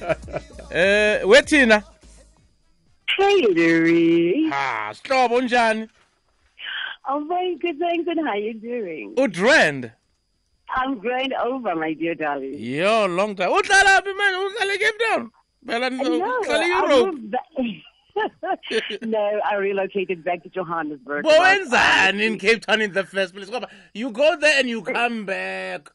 Eh wethina? Hey. Ha, sihlobo njani? I'm very good, thanks. And how are you doing? Udrand. I'm growing over, my dear darling. Yo, long time. Uhlala phi man? Uhlala Cape Town? Phela No, Europe. no, I relocated back to Johannesburg. Bo about, wenzani in Cape Town in the first place? You go there and you come back.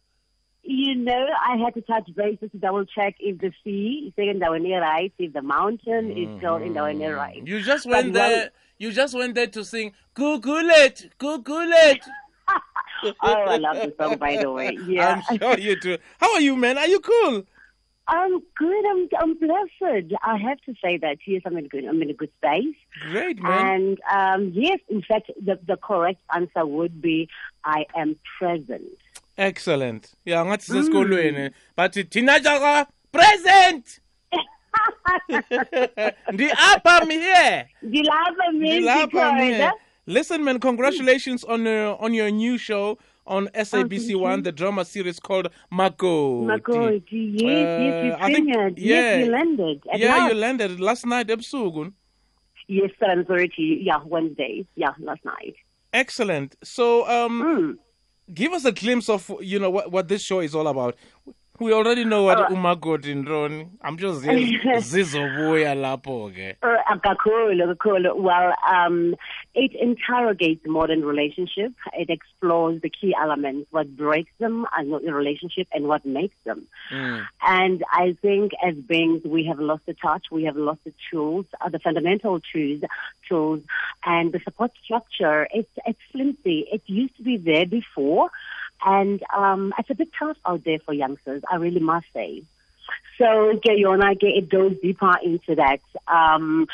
You know, I had to touch base just to double check if the sea is down near right, if the mountain is still in down near right. You just But went well- there. You just went there to sing Google it. oh, I love the song, by the way. Yeah. I'm sure you do. How are you, man? Are you cool? I'm good. I'm, I'm blessed. I have to say that. Yes, I'm in good. I'm in a good space. Great, man. And um, yes, in fact, the, the correct answer would be I am present. Excellent. Yeah, ngathi sesikolweni. But thina jaka present. Ndi apha I'm here. Dilapa means Ngilapha I'm because. Listen, man, congratulations on uh, on your new show on SABC thank One, you. the drama series called Mako. Mako, yes, yes, we Uh, I think- premiered. yeah. Yes, you landed. Yeah, last. you landed last night ebusuku. Yes, 7.30, yeah, Wednesday. Yeah, last night. Excellent. So, um, Mm. Give us a glimpse of you know what, what this show is all about. We already know what Alright. umakoti Ndroni. I'm just zizobuya lapho ke. Uh, kakhulu, kakhulu. Well, um, it interrogates modern relationship. It explores the key elements, what breaks them as a relationship and what makes them. Mm. And I think as beings, we have lost the touch. We have lost the tools, uh, the fundamental tools, tools, and the support structure. It's it's flimsy. It used to be there before, and um, it's a bit tough out there for youngsters. I really must say. So ke yona ke it goes deeper into that um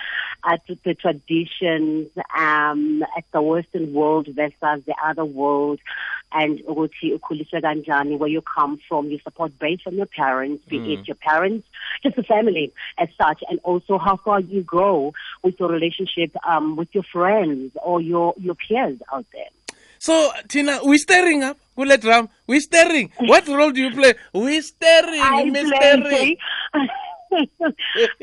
at the traditions um at the western world versus the other world and ukuthi ukhuliswe kanjani where you come from your support base from your parents be it your parents just the family as such and also how far you go with your relationship um with your friends or your your peers out there So, Tina, we're staring up. Kule drum. We staring. What role do you play? We're staring. I play, staring.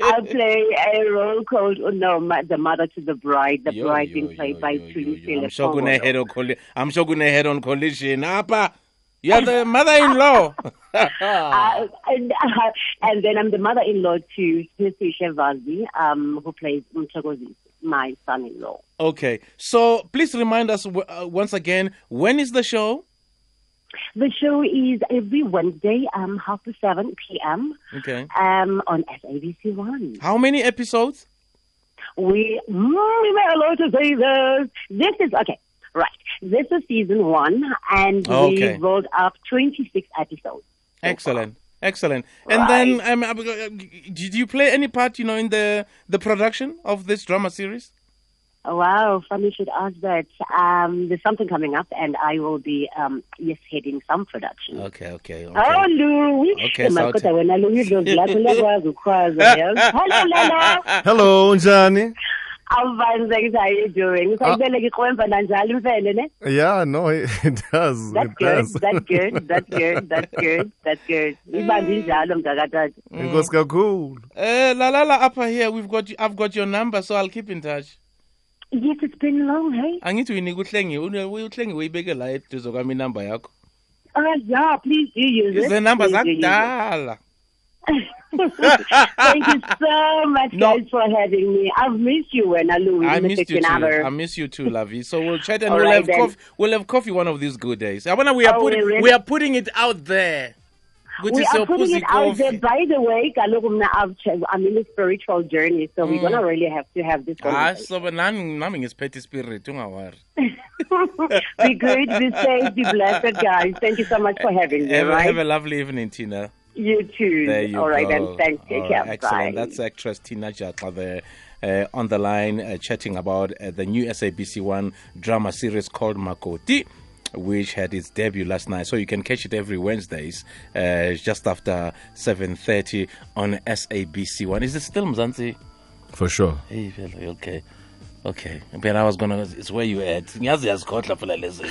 I play a role called oh no, the mother to the bride. The Yo, bride yo, being played yo, by yo, I'm sure gonna head on colli- I'm sure gonna head on collision. Apa, you're the mother-in-law. Uh, and, uh, and then I'm the mother-in-law to Sisi Shevazi, um, who plays Mchogozi, my son-in-law. okay, so please remind us uh, once again when is the show? The show is every Wednesday, um, half past seven p.m. Okay. Um, on SABC One. How many episodes? We, mm, we were allowed to say this. This is, okay, right. This is season one, and Okay. we rolled up 26 episodes. Excellent. Excellent. And then, um, uh, did you play any part, you know, in the the production of this drama series? Oh, Wow, funny you should ask that. Um, there's something coming up, and I will be, um, yes, heading some production. Okay, okay, okay. Oh, Louis. Okay, Sawuthi. madoda wena Louis dlozi lakho liyakwazi ukhwaza yes. Hello Lala. Hello, njani? Awubanzi thanks how you doing? Usayibeleka iqwemba nanjalo imfene ne? Yeah, no, it, it does. That's it good. does. That's good. That's good. That's good. That's good. Ibambe injalo mntakatata. Inkosi kakhulu. Uh, la la la, upper here, we've got, I've got your number, so I'll keep in touch. Yes, it's been long, hey? angithi uyinika uhlengiwe une- uhlengiwe uyibeke la eduze kwami inamba yakho Uh, yeah, please do use it. izenamba Please do use it. zakudala Thank you so much, No. guys, for having me. I've missed you, when. I Mr. missed you too. I miss you too, Lavi. So we'll chat and All we'll right have then. coffee. We'll have coffee one of these good days. I wanna we are Oh, putting really- we are putting it out there. Good We are putting it out there. By the way, kaloku mna I've ch- I'm in a spiritual journey, so we're gonna really have to have this Ah, so but nami nami ngisiphethe spirit be good, be safe, be blessed, guys. Thank you so much for having me. Have, right? have a lovely evening, Tina. You too. There you All right, go. then. Thanks. Take All care. excellent. Bye. That's actress Tina Jaxa there uh, on the line uh, chatting about uh, the new SABC One drama series called Makoti. Which had its debut last night, so you can catch it every Wednesdays, uh, just after seven thirty on SABC One. Is it still Mzansi? For sure. Hey, okay, okay. But I was gonna. It's where you at. Ngiyazi yazikhohlwa phela lezi.